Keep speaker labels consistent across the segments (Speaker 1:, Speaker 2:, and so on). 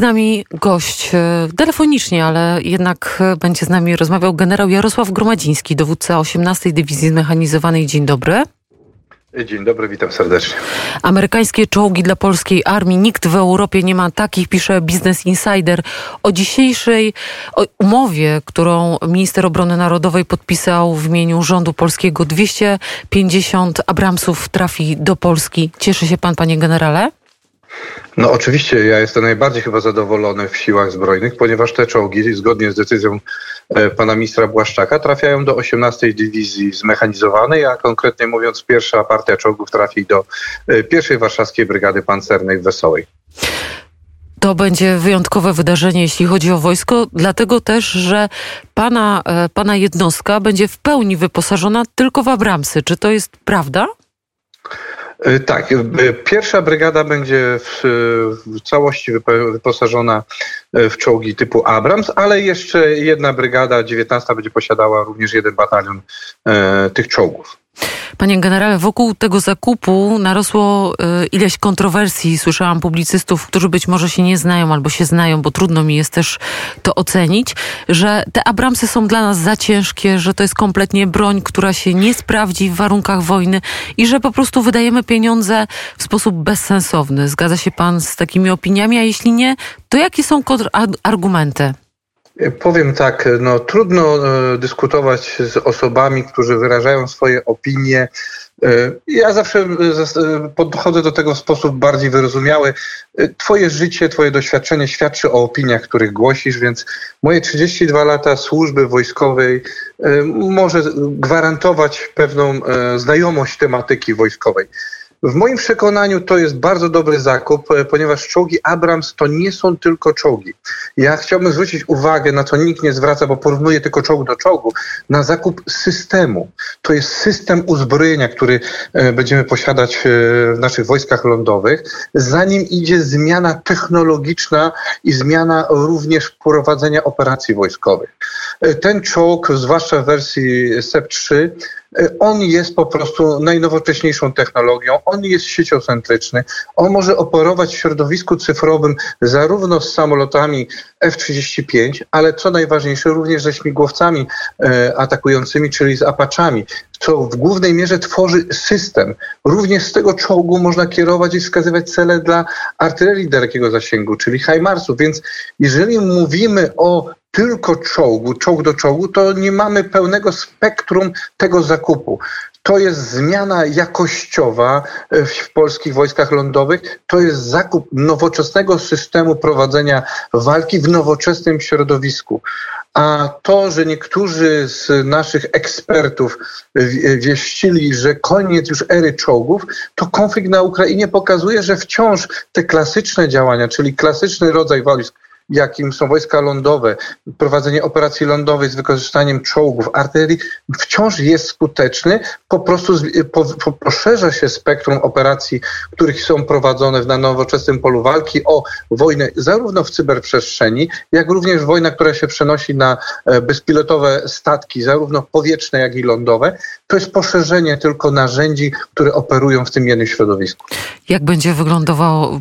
Speaker 1: Z nami gość e, telefonicznie, ale jednak e, będzie z nami rozmawiał generał Jarosław Gromadziński, dowódca 18 Dywizji Zmechanizowanej. Dzień dobry.
Speaker 2: Dzień dobry, witam serdecznie.
Speaker 1: Amerykańskie czołgi dla polskiej armii. Nikt w Europie nie ma takich, pisze Business Insider. O dzisiejszej umowie, którą minister obrony narodowej podpisał w imieniu rządu polskiego, 250 Abramsów trafi do Polski. Cieszy się pan, panie generale?
Speaker 2: No oczywiście, ja jestem najbardziej chyba zadowolony w siłach zbrojnych, ponieważ te czołgi, zgodnie z decyzją e, pana ministra Błaszczaka, trafiają do 18 Dywizji Zmechanizowanej, a konkretnie mówiąc pierwsza partia czołgów trafi do e, pierwszej Warszawskiej Brygady Pancernej w Wesołej.
Speaker 1: To będzie wyjątkowe wydarzenie, jeśli chodzi o wojsko, dlatego też, że pana, e, pana jednostka będzie w pełni wyposażona tylko w Abramsy. Czy to jest prawda?
Speaker 2: Y, tak, y, pierwsza brygada będzie w, w, całości wyposażona y, w czołgi typu Abrams, ale jeszcze jedna brygada, 19, będzie posiadała również jeden batalion e, tych czołgów.
Speaker 1: Panie generale, wokół tego zakupu narosło y, ileś kontrowersji. Słyszałam publicystów, którzy być może się nie znają albo się znają, bo trudno mi jest też to ocenić, że te Abramsy są dla nas za ciężkie, że to jest kompletnie broń, która się nie sprawdzi w warunkach wojny i że po prostu wydajemy pieniądze w sposób bezsensowny. Zgadza się pan z takimi opiniami, a jeśli nie, to jakie są kontrargumenty?
Speaker 2: Powiem tak, no trudno e, dyskutować z osobami, którzy wyrażają swoje opinie. E, ja zawsze e, podchodzę do tego w sposób bardziej wyrozumiały. Twoje życie, twoje doświadczenie świadczy o opiniach, których głosisz, więc moje 32 lata służby wojskowej może gwarantować pewną znajomość tematyki wojskowej. W moim przekonaniu to jest bardzo dobry zakup, e, ponieważ czołgi Abrams to nie są tylko czołgi. Ja chciałbym zwrócić uwagę na co nikt nie zwraca, bo porównuję tylko czołg do czołgu, na zakup systemu. To jest system uzbrojenia, który e, będziemy posiadać e, w naszych wojskach lądowych, zanim idzie zmiana technologiczna i zmiana również prowadzenia operacji wojskowych. Ten czołg, zwłaszcza w wersji SEP-3, E, on jest po prostu najnowocześniejszą technologią, on jest sieciocentryczny, on może operować w środowisku cyfrowym zarówno z samolotami F-35, ale co najważniejsze również ze śmigłowcami e, atakującymi, czyli z Apaczami, co w głównej mierze tworzy system. Również z tego czołgu można kierować i wskazywać cele dla artylerii dalekiego zasięgu, czyli HIMARS-ów. Więc jeżeli mówimy o tylko czołgu, czołg do czołgu, to nie mamy pełnego spektrum tego zakupu. To jest zmiana jakościowa e, w polskich wojskach lądowych. To jest zakup nowoczesnego systemu prowadzenia walki w nowoczesnym środowisku. A to, że niektórzy z naszych ekspertów wieścili, że koniec już ery czołgów, to konflikt na Ukrainie pokazuje, że wciąż te klasyczne działania, czyli klasyczny rodzaj wojsk, jakim są wojska lądowe, prowadzenie operacji lądowej z wykorzystaniem czołgów, artylerii, wciąż jest skuteczny. Po prostu po, po, poszerza się spektrum operacji, których są prowadzone na nowoczesnym polu walki o wojnę zarówno w cyberprzestrzeni, jak również wojna, która się przenosi na e, bezpilotowe statki, zarówno powietrzne, jak i lądowe. To jest poszerzenie tylko narzędzi, które operują w tym jednym środowisku.
Speaker 1: Jak będzie wyglądało,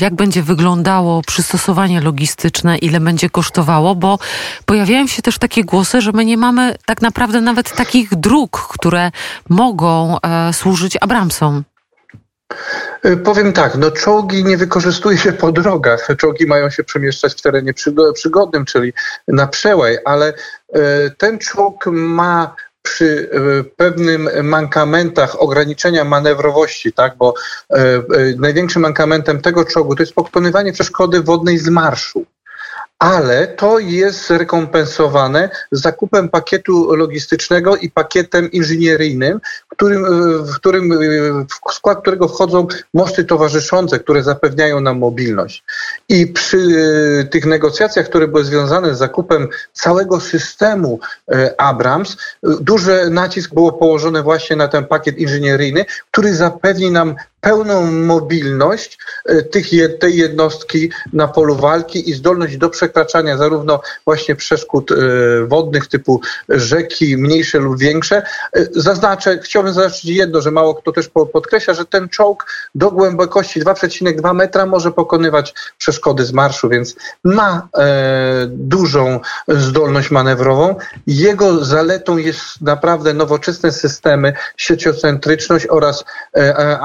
Speaker 1: jak będzie wyglądało przystosowanie logistyczne logistyczne, ile będzie kosztowało, bo pojawiają się też takie głosy, że my nie mamy tak naprawdę nawet takich dróg, które mogą e, służyć Abramsom.
Speaker 2: E, powiem tak, no czołgi nie wykorzystuje się po drogach. Czołgi mają się przemieszczać w terenie przygodnym, czyli na przełaj, ale e, ten czołg ma przy e, pewnym mankamentach ograniczenia manewrowości, tak, bo największym mankamentem tego czołgu to jest pokonywanie przeszkody wodnej z marszu ale to jest rekompensowane zakupem pakietu logistycznego i pakietem inżynieryjnym, którym, w, którym, w skład którego wchodzą mosty towarzyszące, które zapewniają nam mobilność. I przy e, tych negocjacjach, które były związane z zakupem całego systemu e, Abrams, duży nacisk było położony właśnie na ten pakiet inżynieryjny, który zapewni nam pełną mobilność e, tych, tej jednostki na polu walki i zdolność do przekraczania zarówno właśnie przeszkód e, wodnych typu rzeki, mniejsze lub większe. E, zaznaczę, chciałbym zaznaczyć jedno, że mało kto też podkreśla, że ten czołg do głębokości 2,2 metra może pokonywać przeszkody z marszu, więc ma dużą zdolność manewrową. Jego zaletą jest naprawdę nowoczesne systemy, sieciocentryczność oraz e,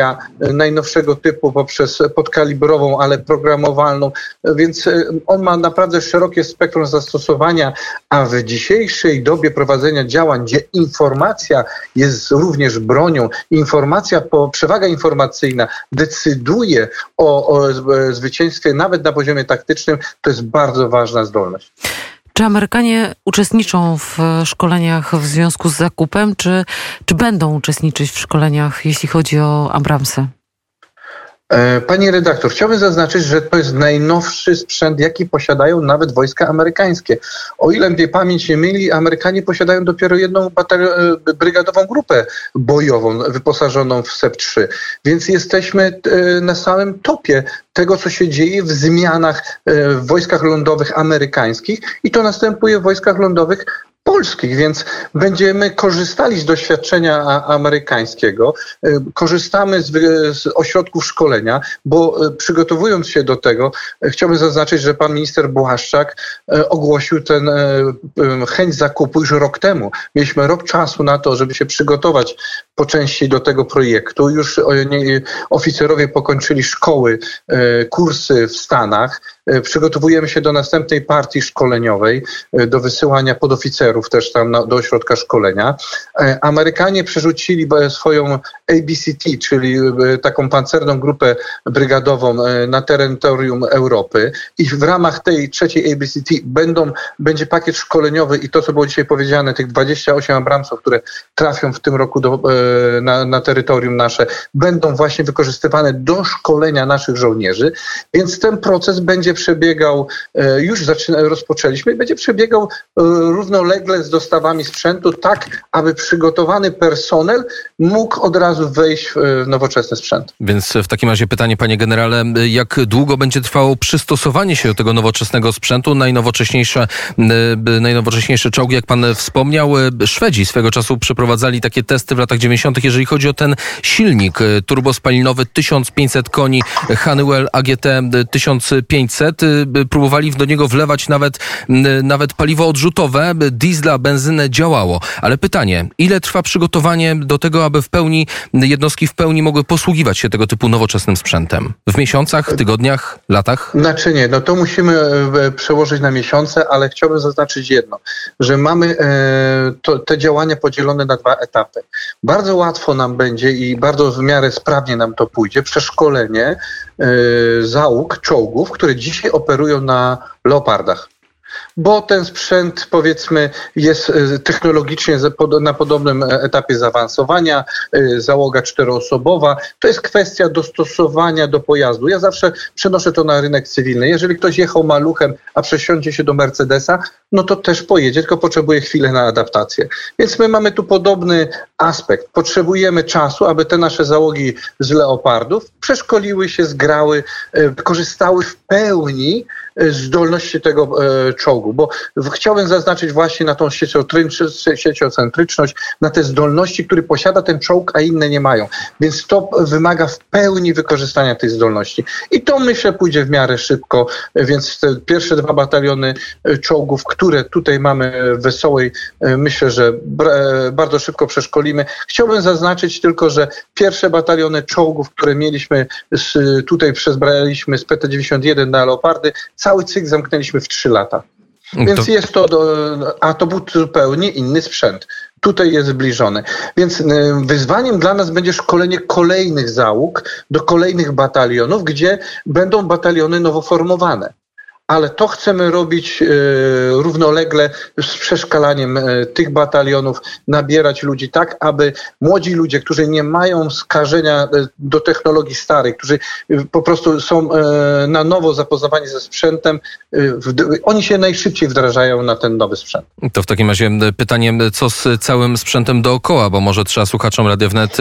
Speaker 2: amunicja najnowszego typu poprzez podkalibrową, ale programowalną, więc e, on ma naprawdę szerokie spektrum zastosowania, a w dzisiejszej dobie prowadzenia działań, gdzie informacja jest również bronią, informacja, przewaga informacyjna decyduje o, o zwycięstwie nawet na poziomie taktycznym, to jest bardzo ważna zdolność.
Speaker 1: Czy Amerykanie uczestniczą w szkoleniach w związku z zakupem, czy, czy będą uczestniczyć w szkoleniach, jeśli chodzi o Abramsy?
Speaker 2: E, Pani redaktor, chciałbym zaznaczyć, że to jest najnowszy sprzęt, jaki posiadają nawet wojska amerykańskie. O ile mnie pamięć nie myli, Amerykanie posiadają dopiero jedną e, brygadową grupę bojową wyposażoną w SEP-3. Więc jesteśmy e, na samym topie tego, co się dzieje w zmianach w wojskach lądowych amerykańskich i to następuje w wojskach lądowych polskich, więc będziemy korzystali z doświadczenia amerykańskiego, e, korzystamy z, z, ośrodków szkolenia, bo e, przygotowując się do tego, e, chciałbym zaznaczyć, że pan minister Błaszczak ogłosił ten chęć zakupu już rok temu. Mieliśmy rok czasu na to, żeby się przygotować po części do tego projektu. Już oficerowie pokończyli szkoły, kursy w Stanach. Przygotowujemy się do następnej partii szkoleniowej, do wysyłania podoficerów też tam na, do ośrodka szkolenia. E, Amerykanie przerzucili swoją ABCT, czyli e, taką pancerną grupę brygadową e, na terytorium Europy i w ramach tej trzeciej ABCT będą, będzie pakiet szkoleniowy i to, co było dzisiaj powiedziane, tych 28 Abramsów, które trafią w tym roku do, na, na terytorium nasze, będą właśnie wykorzystywane do szkolenia naszych żołnierzy, więc ten proces będzie przebiegał, już zaczyna, rozpoczęliśmy będzie przebiegał równolegle z dostawami sprzętu, tak aby przygotowany personel mógł od razu wejść w nowoczesny sprzęt.
Speaker 3: Więc w takim razie pytanie, panie generale, jak długo będzie trwało przystosowanie się do tego nowoczesnego sprzętu? Najnowocześniejsze, najnowocześniejsze czołgi, jak pan wspomniał, Szwedzi swego czasu przeprowadzali takie testy w latach 90., jeżeli chodzi o ten silnik turbospalinowy 1500 koni Honeywell AGT 1500. Próbowali do niego wlewać nawet, nawet paliwo odrzutowe, diesla, benzynę działało. Ale pytanie, ile trwa przygotowanie do tego, aby w pełni jednostki w pełni mogły posługiwać się tego typu nowoczesnym sprzętem? W miesiącach, tygodniach, latach?
Speaker 2: Znaczy nie, no to musimy e, przełożyć na miesiące, ale chciałbym zaznaczyć jedno, że mamy e, to, te działania podzielone na dwa etapy. Bardzo łatwo nam będzie i bardzo w miarę sprawnie nam to pójdzie przeszkolenie e, załóg czołgów, które dzisiaj operują na leopardach bo ten sprzęt powiedzmy jest e, technologicznie na podobnym e, etapie zaawansowania, e, załoga czteroosobowa. To jest kwestia dostosowania do pojazdu. Ja zawsze przenoszę to na rynek cywilny. Jeżeli ktoś jechał maluchem, a przesiądzie się do Mercedesa, no to też pojedzie, tylko potrzebuje chwilę na adaptację. Więc my mamy tu podobny aspekt. Potrzebujemy czasu, aby te nasze załogi z leopardów przeszkoliły się, zgrały, korzystały w pełni zdolności tego czołgu, bo chciałbym zaznaczyć właśnie na tą sieciocentryczność, na te zdolności, które posiada ten czołg, a inne nie mają. Więc to wymaga w pełni wykorzystania tej zdolności. I to myślę pójdzie w miarę szybko, więc te pierwsze dwa bataliony e, czołgów, które tutaj mamy w Wesołej, e, myślę, że e, bardzo szybko przeszkolimy. Chciałbym zaznaczyć tylko, że pierwsze bataliony czołgów, które mieliśmy tutaj przezbraliśmy z PT-91 na Leopardy, cały cykl zamknęliśmy w trzy lata. Więc to... jest to, do, a to był zupełnie inny sprzęt. Tutaj jest zbliżony. Więc y, wyzwaniem dla nas będzie szkolenie kolejnych załóg do kolejnych batalionów, gdzie będą bataliony nowo formowane. Ale to chcemy robić e, równolegle z przeszkalaniem e, tych batalionów, nabierać ludzi tak, aby młodzi ludzie, którzy nie mają skażenia e, do technologii starej, którzy po prostu są na nowo zapoznawani ze sprzętem, oni się najszybciej wdrażają na ten nowy sprzęt.
Speaker 3: To w takim razie pytanie, co z całym sprzętem dookoła, bo może trzeba słuchaczom Radia Wnet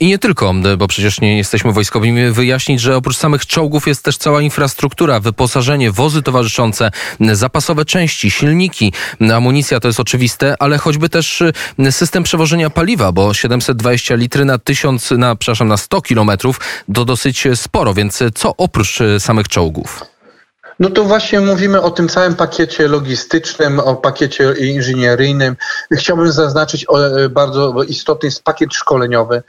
Speaker 3: i nie tylko, bo przecież nie jesteśmy wojskowymi, wyjaśnić, że oprócz samych czołgów jest też cała infrastruktura, wyposażenie, wozy towarzyszące, zapasowe części, silniki, amunicja to jest oczywiste, ale choćby też system przewożenia paliwa, bo 720 litry na 1000, na, przepraszam, na 100 kilometrów to dosyć sporo, więc co oprócz samych czołgów?
Speaker 2: No to właśnie mówimy o tym całym pakiecie logistycznym, o pakiecie inżynieryjnym. Chciałbym zaznaczyć e, bardzo istotny jest pakiet szkoleniowy,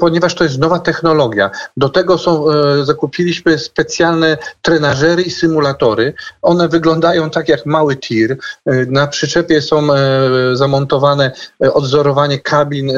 Speaker 2: ponieważ to jest nowa technologia. Do tego są, e, zakupiliśmy specjalne trenażery i symulatory. One wyglądają tak jak mały tir. E, na przyczepie są zamontowane odzorowanie kabin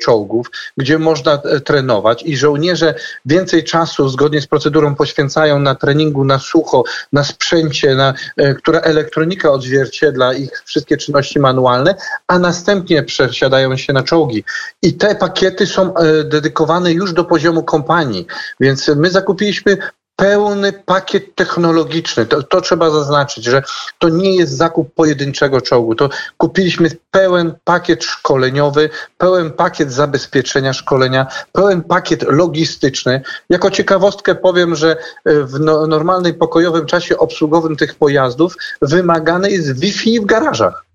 Speaker 2: czołgów, gdzie można trenować i żołnierze więcej czasu zgodnie z procedurą poświęcają na treningu na sucho, na sprzęcie, na, e, która elektronika odzwierciedla ich wszystkie czynności manualne, a następnie przesiadają się na czołgi. I te pakiety są e, dedykowane już do poziomu kompanii, więc my zakupiliśmy pełny pakiet technologiczny. To, to, trzeba zaznaczyć, że to nie jest zakup pojedynczego czołgu. To kupiliśmy pełen pakiet szkoleniowy, pełen pakiet zabezpieczenia szkolenia, pełen pakiet logistyczny. Jako ciekawostkę powiem, że w no, normalnym pokojowym czasie obsługowym tych pojazdów wymagane jest Wi-Fi w garażach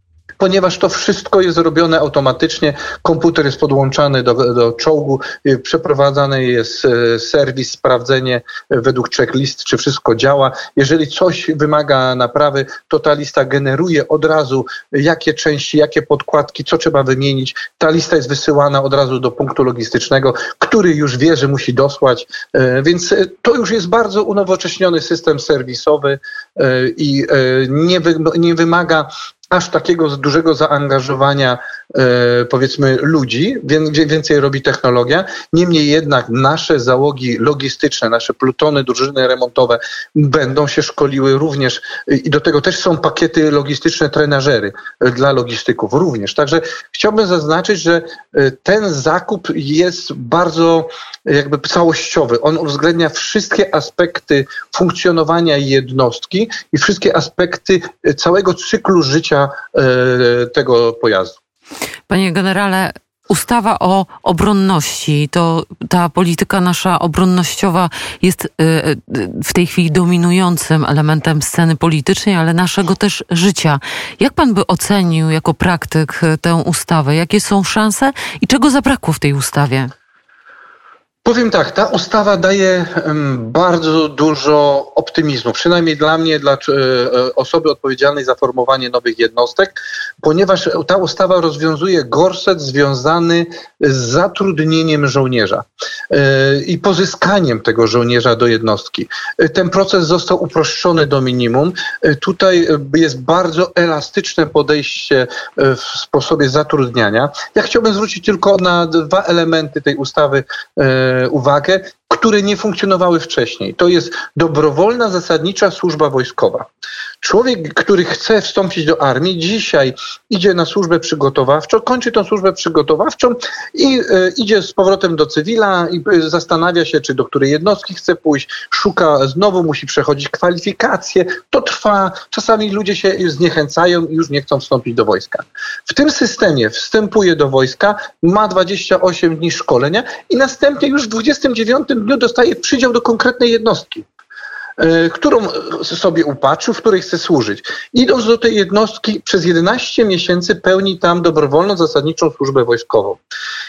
Speaker 2: ponieważ to wszystko jest robione automatycznie. Komputer jest podłączany do, do czołgu, y, przeprowadzany jest y, serwis, sprawdzenie według checklist, czy wszystko działa. Jeżeli coś wymaga naprawy, to ta lista generuje od razu, jakie części, jakie podkładki, co trzeba wymienić. Ta lista jest wysyłana od razu do punktu logistycznego, który już wie, że musi dosłać. Y, więc to już jest bardzo unowocześniony system serwisowy i nie, wy, nie wymaga aż takiego dużego zaangażowania e, powiedzmy ludzi, więcej robi technologia. Niemniej jednak nasze załogi logistyczne, nasze plutony, drużyny remontowe będą się szkoliły również i do tego też są pakiety logistyczne trenażery dla logistyków również. Także chciałbym zaznaczyć, że e, ten zakup jest bardzo jakby całościowy. On uwzględnia wszystkie aspekty funkcjonowania jednostki i wszystkie aspekty e, całego cyklu życia E, tego pojazdu.
Speaker 1: Panie generale, ustawa o obronności, to ta polityka nasza obronnościowa jest e, w tej chwili dominującym elementem sceny politycznej, ale naszego też życia. Jak pan by ocenił jako praktyk tę ustawę? Jakie są szanse i czego zabrakło w tej ustawie?
Speaker 2: Powiem tak, ta ustawa daje bardzo dużo optymizmu, przynajmniej dla mnie, dla e, osoby odpowiedzialnej za formowanie nowych jednostek, ponieważ ta ustawa rozwiązuje gorset związany z zatrudnieniem żołnierza e, i pozyskaniem tego żołnierza do jednostki. E, ten proces został uproszczony do minimum. Tutaj jest bardzo elastyczne podejście w sposobie zatrudniania. Ja chciałbym zwrócić tylko na dwa elementy tej ustawy uwagę, które nie funkcjonowały wcześniej. To jest dobrowolna, zasadnicza służba wojskowa. Człowiek, który chce wstąpić do armii, dzisiaj idzie na służbę przygotowawczą, kończy tą służbę przygotowawczą i e, idzie z powrotem do cywila i e, zastanawia się, czy do której jednostki chce pójść, szuka znowu, musi przechodzić kwalifikacje. To trwa, czasami ludzie się zniechęcają i już nie chcą wstąpić do wojska. W tym systemie wstępuje do wojska, ma 28 dni szkolenia i następnie już w 29 dniu dostaje przydział do konkretnej jednostki. E, którą sobie upatrzył, w której chce służyć. Idąc do tej jednostki, przez 11 miesięcy pełni tam dobrowolną, zasadniczą służbę wojskową.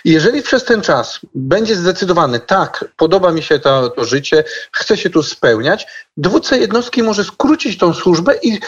Speaker 2: Jeżeli przez ten czas będzie zdecydowany, tak, podoba mi się to, to życie, chcę się tu spełniać, dowódca jednostki może skrócić tą służbę i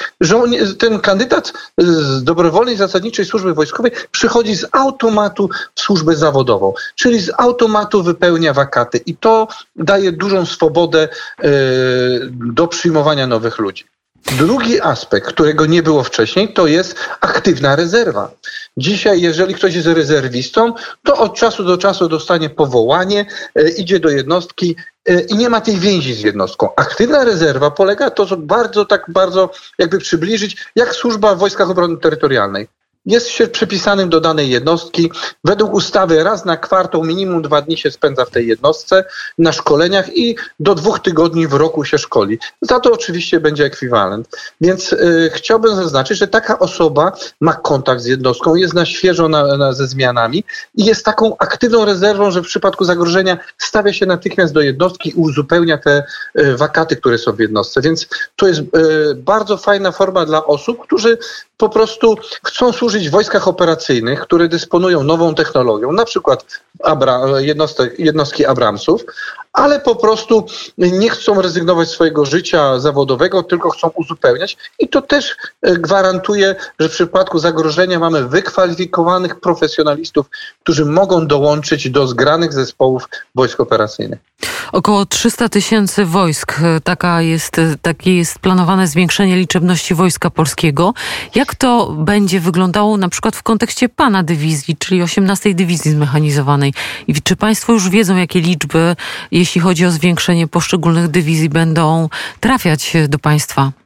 Speaker 2: ten kandydat z dobrowolnej, zasadniczej służby wojskowej przychodzi z automatu w służbę zawodową, czyli z automatu wypełnia wakaty. I to daje dużą swobodę yy, do przyjmowania nowych ludzi. Drugi aspekt, którego nie było wcześniej, to jest aktywna rezerwa. Dzisiaj, jeżeli ktoś jest rezerwistą, to od czasu do czasu dostanie powołanie, e, idzie do jednostki e, i nie ma tej więzi z jednostką. Aktywna rezerwa polega to, że bardzo tak bardzo jakby przybliżyć, jak służba w Wojskach Obrony Terytorialnej jest się przypisanym do danej jednostki. Według ustawy raz na kwartał minimum dwa dni się spędza w tej jednostce na szkoleniach i do dwóch tygodni w roku się szkoli. Za to oczywiście będzie ekwiwalent. Więc y, chciałbym zaznaczyć, że taka osoba ma kontakt z jednostką, jest na świeżo na, na, ze zmianami i jest taką aktywną rezerwą, że w przypadku zagrożenia stawia się natychmiast do jednostki i uzupełnia te y, wakaty, które są w jednostce. Więc to jest y, bardzo fajna forma dla osób, którzy po prostu chcą służyć w wojskach operacyjnych, które dysponują nową technologią, na przykład Abra, jednostki Abramsów, ale po prostu nie chcą rezygnować swojego życia zawodowego, tylko chcą uzupełniać. I to też e, gwarantuje, że w przypadku zagrożenia mamy wykwalifikowanych profesjonalistów, którzy mogą dołączyć do zgranych zespołów wojsk operacyjnych.
Speaker 1: Około 300 tysięcy wojsk, e, taka jest, e, takie jest planowane zwiększenie liczebności Wojska Polskiego. Jak to będzie wyglądało na przykład w kontekście Pana dywizji, czyli 18 Dywizji Zmechanizowanej? I czy Państwo już wiedzą, jakie liczby, jeśli chodzi o zwiększenie poszczególnych dywizji, będą trafiać do państwa?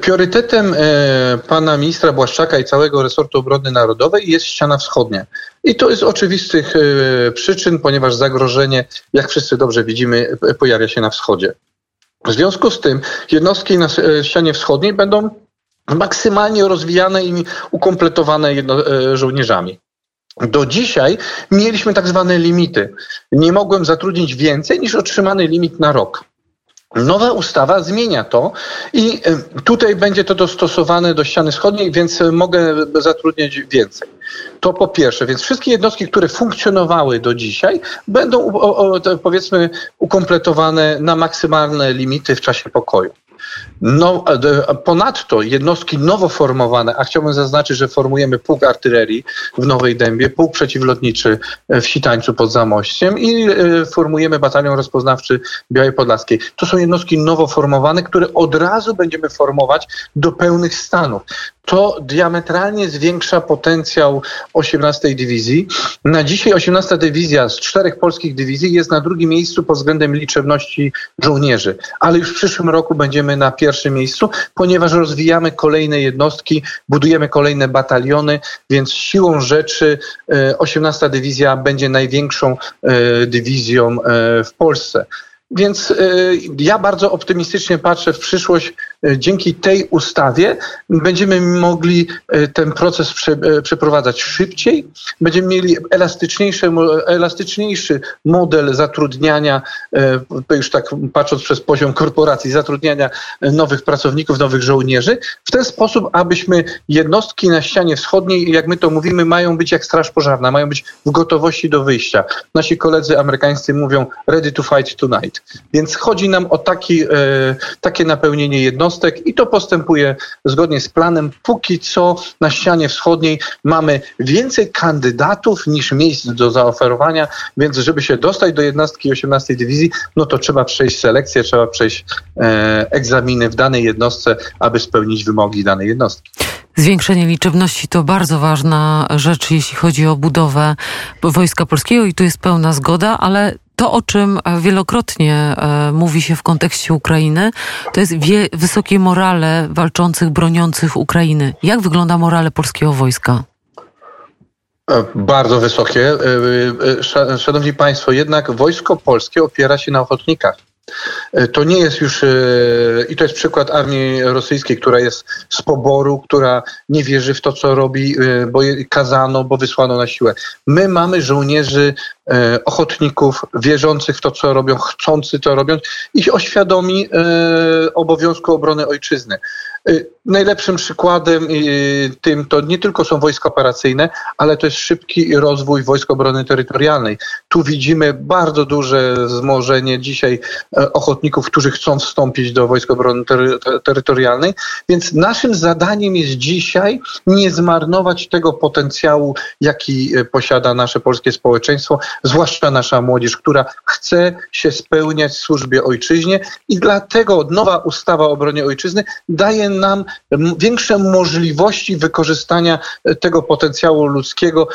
Speaker 2: Priorytetem e, pana ministra Błaszczaka i całego resortu obrony narodowej jest ściana wschodnia. I to jest oczywistych e, przyczyn, ponieważ zagrożenie, jak wszyscy dobrze widzimy, pojawia się na wschodzie. W związku z tym jednostki na e, ścianie wschodniej będą maksymalnie rozwijane i ukompletowane jedno, żołnierzami. Do dzisiaj mieliśmy tak zwane limity. Nie mogłem zatrudnić więcej niż otrzymany limit na rok. Nowa ustawa zmienia to i e, tutaj będzie to dostosowane do ściany wschodniej, więc mogę zatrudniać więcej. To po pierwsze, więc wszystkie jednostki, które funkcjonowały do dzisiaj, będą powiedzmy ukompletowane na maksymalne limity w czasie pokoju. No, ponadto jednostki nowo formowane, a chciałbym zaznaczyć, że formujemy pułk artylerii w Nowej Dębie, pułk przeciwlotniczy w Sitańcu pod Zamościem i e, formujemy batalion rozpoznawczy Białej Podlaskiej. To są jednostki nowo formowane, które od razu będziemy formować do pełnych stanów to diametralnie zwiększa potencjał 18 dywizji. Na dzisiaj 18 dywizja z czterech polskich dywizji jest na drugim miejscu pod względem liczebności żołnierzy, ale już w przyszłym roku będziemy na pierwszym miejscu, ponieważ rozwijamy kolejne jednostki, budujemy kolejne bataliony, więc siłą rzeczy 18 e, dywizja będzie największą e, dywizją e, w Polsce. Więc ja bardzo optymistycznie patrzę w przyszłość dzięki tej ustawie będziemy mogli e, ten proces prze, e, przeprowadzać szybciej, będziemy mieli elastyczniejszy, elastyczniejszy model zatrudniania, już tak patrząc przez poziom korporacji, zatrudniania nowych pracowników, nowych żołnierzy, w ten sposób, abyśmy jednostki na ścianie wschodniej, jak my to mówimy, mają być jak straż pożarna, mają być w gotowości do wyjścia. Nasi koledzy amerykańscy mówią ready to fight tonight. Więc chodzi nam o taki, takie napełnienie jednostek, jednostek i to postępuje zgodnie z planem. Póki co na ścianie wschodniej mamy więcej kandydatów niż miejsc do zaoferowania, więc żeby się dostać do jednostki 18 dywizji, no to trzeba przejść selekcję, trzeba przejść e, egzaminy w danej jednostce, aby spełnić wymogi danej jednostki.
Speaker 1: Zwiększenie liczebności to bardzo ważna rzecz, jeśli chodzi o budowę Wojska Polskiego i tu jest pełna zgoda, ale to, o czym wielokrotnie e, mówi się w kontekście Ukrainy, to jest wie, wysokie morale walczących, broniących Ukrainy. Jak wygląda morale polskiego wojska?
Speaker 2: E, bardzo wysokie. E, szanowni Państwo, jednak wojsko polskie opiera się na ochotnikach. E, to nie jest już, e, i to jest przykład armii rosyjskiej, która jest z poboru, która nie wierzy w to, co robi, e, bo kazano, bo wysłano na siłę. My mamy żołnierzy, ochotników, wierzących w to, co robią, chcący to robią i oświadomi obowiązku obrony ojczyzny. Y, najlepszym przykładem tym to nie tylko są wojska operacyjne, ale to jest szybki rozwój Wojsk Obrony Terytorialnej. Tu widzimy bardzo duże wzmożenie dzisiaj e, ochotników, którzy chcą wstąpić do Wojsk Obrony tery Terytorialnej, więc naszym zadaniem jest dzisiaj nie zmarnować tego potencjału, jaki e, posiada nasze polskie społeczeństwo, zwłaszcza nasza młodzież, która chce się spełniać w służbie ojczyźnie i dlatego nowa ustawa o obronie ojczyzny daje nam większe możliwości wykorzystania tego potencjału ludzkiego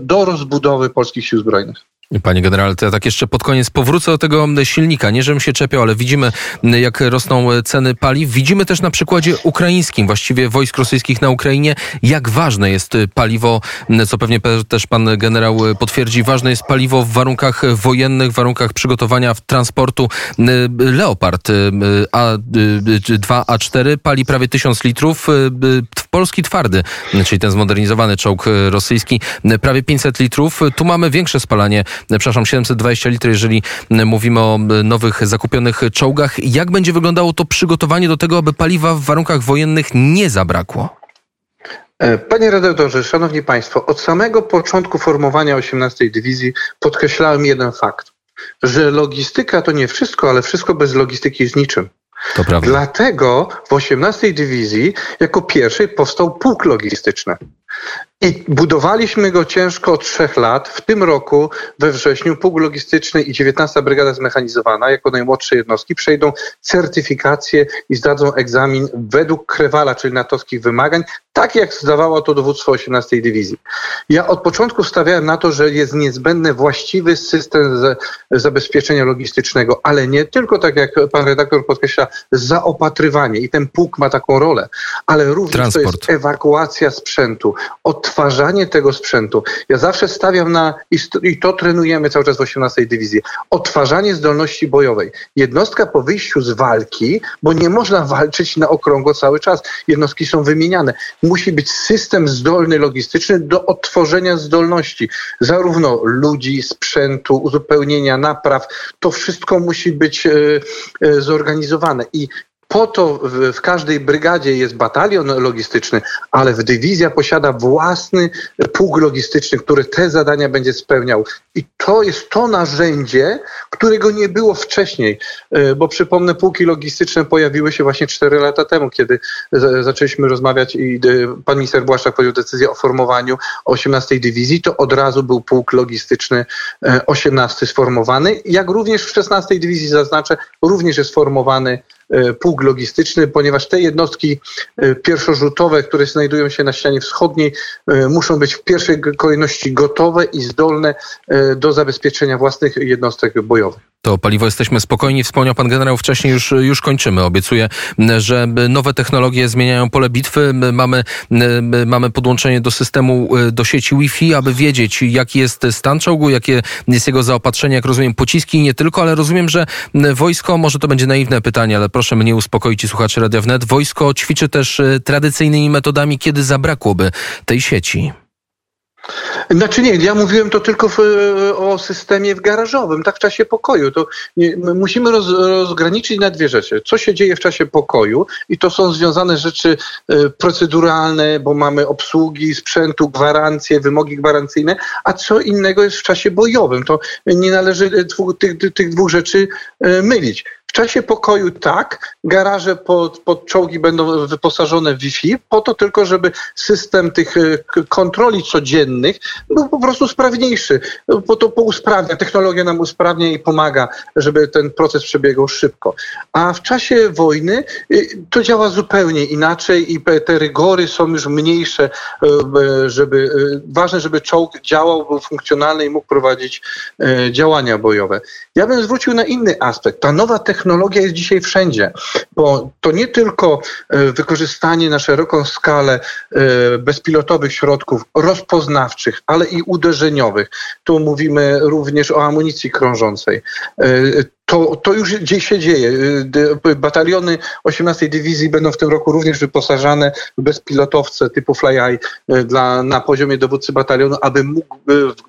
Speaker 2: do rozbudowy polskich sił zbrojnych.
Speaker 3: Panie generale, to ja tak jeszcze pod koniec powrócę do tego silnika. Nie, żebym się czepiał, ale widzimy, jak rosną ceny paliw. Widzimy też na przykładzie ukraińskim, właściwie wojsk rosyjskich na Ukrainie, jak ważne jest paliwo, co pewnie też pan generał potwierdzi, ważne jest paliwo w warunkach wojennych, w warunkach przygotowania transportu. Leopard A2, A4 pali prawie 1000 litrów. Polski twardy, czyli ten zmodernizowany czołg rosyjski, prawie 500 litrów. Tu mamy większe spalanie przepraszam, 720 litrów, jeżeli mówimy o nowych zakupionych czołgach. Jak będzie wyglądało to przygotowanie do tego, aby paliwa w warunkach wojennych nie zabrakło?
Speaker 2: E, panie redaktorze, szanowni państwo, od samego początku formowania 18 dywizji podkreślałem jeden fakt, że logistyka to nie wszystko, ale wszystko bez logistyki jest niczym. To prawda. Dlatego w 18 dywizji jako pierwszej powstał pułk logistyczny. I budowaliśmy go ciężko od trzech lat. W tym roku we wrześniu pułk logistyczny i 19 Brygada Zmechanizowana jako najmłodsze jednostki przejdą certyfikację i zdadzą egzamin według Krewala, czyli natowskich wymagań, tak jak zdawało to dowództwo 18 Dywizji. Ja od początku stawiałem na to, że jest niezbędny właściwy system zabezpieczenia logistycznego, ale nie tylko, tak jak pan redaktor podkreśla, zaopatrywanie i ten pułk ma taką rolę, ale również Transport. to jest ewakuacja sprzętu, odtwarzanie tego sprzętu. Ja zawsze stawiam na, i to trenujemy cały czas w 18 Dywizji, odtwarzanie zdolności bojowej. Jednostka po wyjściu z walki, bo nie można walczyć na okrągło cały czas, jednostki są wymieniane. Musi być system zdolny logistyczny do odtworzenia zdolności, zarówno ludzi, sprzętu, uzupełnienia, napraw. To wszystko musi być e, e, zorganizowane. I po to w, w, każdej brygadzie jest batalion logistyczny, ale w dywizja posiada własny pułk logistyczny, który te zadania będzie spełniał. I to jest to narzędzie, którego nie było wcześniej, e, bo przypomnę, pułki logistyczne pojawiły się właśnie 4 lata temu, kiedy zaczęliśmy rozmawiać i e, pan minister Błaszczak podjął decyzję o formowaniu 18 dywizji, to od razu był pułk logistyczny 18 e, sformowany, jak również w 16 dywizji zaznaczę, również jest formowany pług logistyczny, ponieważ te jednostki e, pierwszorzutowe, które znajdują się na ścianie wschodniej, e, muszą być w pierwszej kolejności gotowe i zdolne do zabezpieczenia własnych jednostek bojowych.
Speaker 3: To paliwo jesteśmy spokojni. Wspomniał pan generał wcześniej, już, już kończymy. Obiecuję, że nowe technologie zmieniają pole bitwy. Mamy, mamy podłączenie do systemu, do sieci Wi-Fi, aby wiedzieć, jaki jest stan czołgu, jakie jest jego zaopatrzenie, jak rozumiem, pociski i nie tylko, ale rozumiem, że wojsko, może to będzie naiwne pytanie, ale proszę mnie uspokoić i słuchaczy Radia Wnet. Wojsko ćwiczy też e, tradycyjnymi metodami, kiedy zabrakłoby tej sieci.
Speaker 2: Znaczy nie, ja mówiłem to tylko w, o systemie w garażowym, tak w czasie pokoju. To nie, musimy roz, rozgraniczyć na dwie rzeczy. Co się dzieje w czasie pokoju i to są związane rzeczy e, proceduralne, bo mamy obsługi sprzętu, gwarancje, wymogi gwarancyjne, a co innego jest w czasie bojowym. To nie należy tych, tych dwóch rzeczy e, mylić czasie pokoju tak, garaże pod, pod czołgi będą wyposażone w Wi-Fi, po to tylko, żeby system tych e, kontroli codziennych był po prostu sprawniejszy, bo to usprawnia, technologia nam usprawnia i pomaga, żeby ten proces przebiegał szybko. A w czasie wojny e, to działa zupełnie inaczej i te rygory są już mniejsze, e, żeby, ważne, żeby czołg działał, był funkcjonalny i mógł prowadzić działania bojowe. Ja bym zwrócił na inny aspekt. Ta nowa technologia jest dzisiaj wszędzie, bo to nie tylko e, wykorzystanie na szeroką skalę e, bezpilotowych środków rozpoznawczych, ale i uderzeniowych. Tu mówimy również o amunicji krążącej. To, to już gdzieś się dzieje. Y, bataliony 18 Dywizji będą w tym roku również wyposażane w bezpilotowce typu FlyEye y, dla, na poziomie dowódcy batalionu, aby mógł,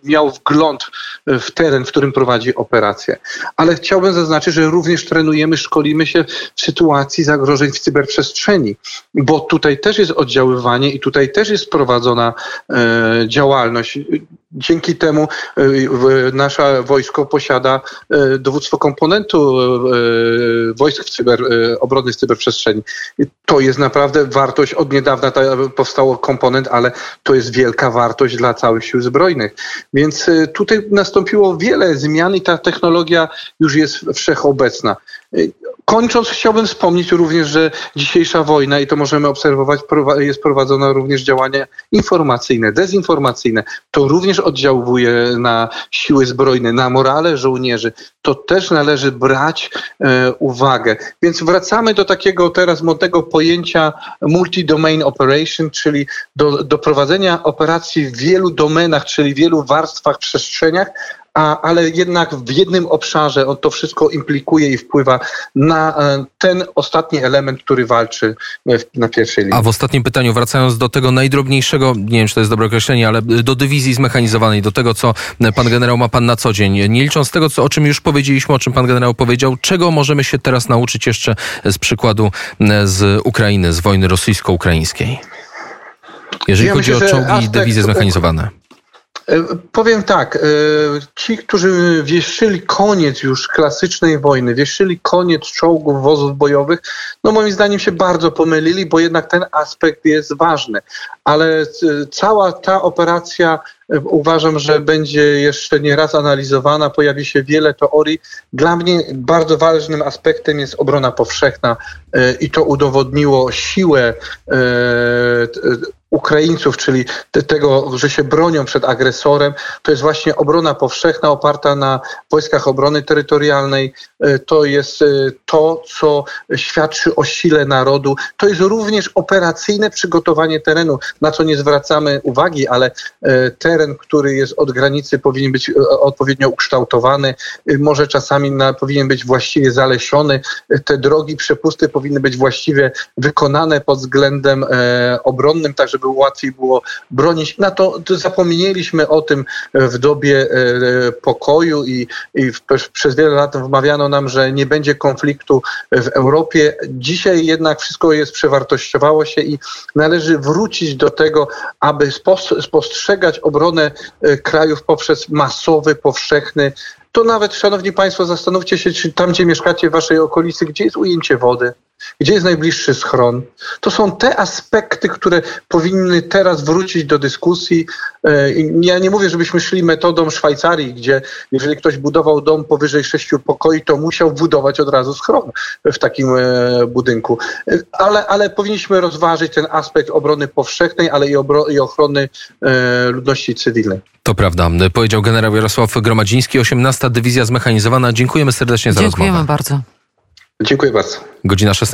Speaker 2: miał wgląd w teren, w którym prowadzi operację. Ale chciałbym zaznaczyć, że również trenujemy, szkolimy się w sytuacji zagrożeń w cyberprzestrzeni, bo tutaj też jest oddziaływanie i tutaj też jest prowadzona e, działalność dzięki temu nasze wojsko posiada dowództwo komponentu wojsk w cyber, obrony cyberprzestrzeni. To jest naprawdę wartość. Od niedawna powstało komponent, ale to jest wielka wartość dla całych sił zbrojnych. Więc tutaj nastąpiło wiele zmian i ta technologia już jest wszechobecna. Kończąc, chciałbym wspomnieć również, że dzisiejsza wojna, i to możemy obserwować, jest prowadzona również działania informacyjne, dezinformacyjne. To również oddziałuje na siły zbrojne, na morale żołnierzy. To też należy brać e, uwagę. Więc wracamy do takiego teraz modnego pojęcia multi-domain operation, czyli do, do prowadzenia operacji w wielu domenach, czyli wielu warstwach, przestrzeniach, a, ale jednak w jednym obszarze on to wszystko implikuje i wpływa na e, ten ostatni element, który walczy na pierwszej linii.
Speaker 3: A w ostatnim pytaniu, wracając do tego najdrobniejszego, nie wiem czy to jest dobre określenie, ale do dywizji zmechanizowanej, do tego, co pan generał ma pan na co dzień. Nie licząc tego, co, o czym już powiedzieliśmy, o czym pan generał powiedział, czego możemy się teraz nauczyć jeszcze z przykładu z Ukrainy, z wojny rosyjsko-ukraińskiej? Jeżeli ja chodzi myślę, o czołgi i dywizje zmechanizowane.
Speaker 2: E, powiem tak, e, ci, którzy wieszyli koniec już klasycznej wojny, wieszyli koniec czołgów, wozów bojowych, no moim zdaniem się bardzo pomylili, bo jednak ten aspekt jest ważny. Ale cała ta operacja uważam, że będzie jeszcze nie raz analizowana, pojawi się wiele teorii. Dla mnie bardzo ważnym aspektem jest obrona powszechna i to udowodniło siłę Ukraińców, czyli tego, że się bronią przed agresorem, to jest właśnie obrona powszechna oparta na wojskach obrony terytorialnej. E, to jest e, to, co świadczy o sile narodu. To jest również operacyjne przygotowanie terenu, na co nie zwracamy uwagi, ale e, teren, który jest od granicy, powinien być odpowiednio ukształtowany. Może czasami na, powinien być właściwie zalesiony. Te drogi, przepusty powinny być właściwie wykonane pod względem obronnym, tak żeby łatwiej było bronić. Na to zapomnieliśmy o tym w dobie e, pokoju i, i przez wiele lat wmawiano nam, że nie będzie konfliktu w Europie. Dzisiaj jednak wszystko jest przewartościowało się i należy wrócić do tego, aby spostrzegać obronę e, krajów poprzez masowy, powszechny. To nawet, szanowni państwo, zastanówcie się, czy tam, gdzie mieszkacie w waszej okolicy, gdzie jest ujęcie wody, gdzie jest najbliższy schron. To są te aspekty, które powinny teraz wrócić do dyskusji. E, ja nie mówię, żebyśmy szli metodą Szwajcarii, gdzie jeżeli ktoś budował dom powyżej sześciu pokoi, to musiał budować od razu schron w takim e, budynku. E, ale, ale powinniśmy rozważyć ten aspekt obrony powszechnej, ale i, obro- i ochrony ludności cywilnej.
Speaker 3: To prawda. Powiedział generał Jarosław Gromadziński, 18. Dywizja Zmechanizowana. Dziękujemy serdecznie za
Speaker 1: Dziękujemy
Speaker 3: rozmowę.
Speaker 1: bardzo.
Speaker 2: Dziękuję bardzo.
Speaker 3: Godzina 16.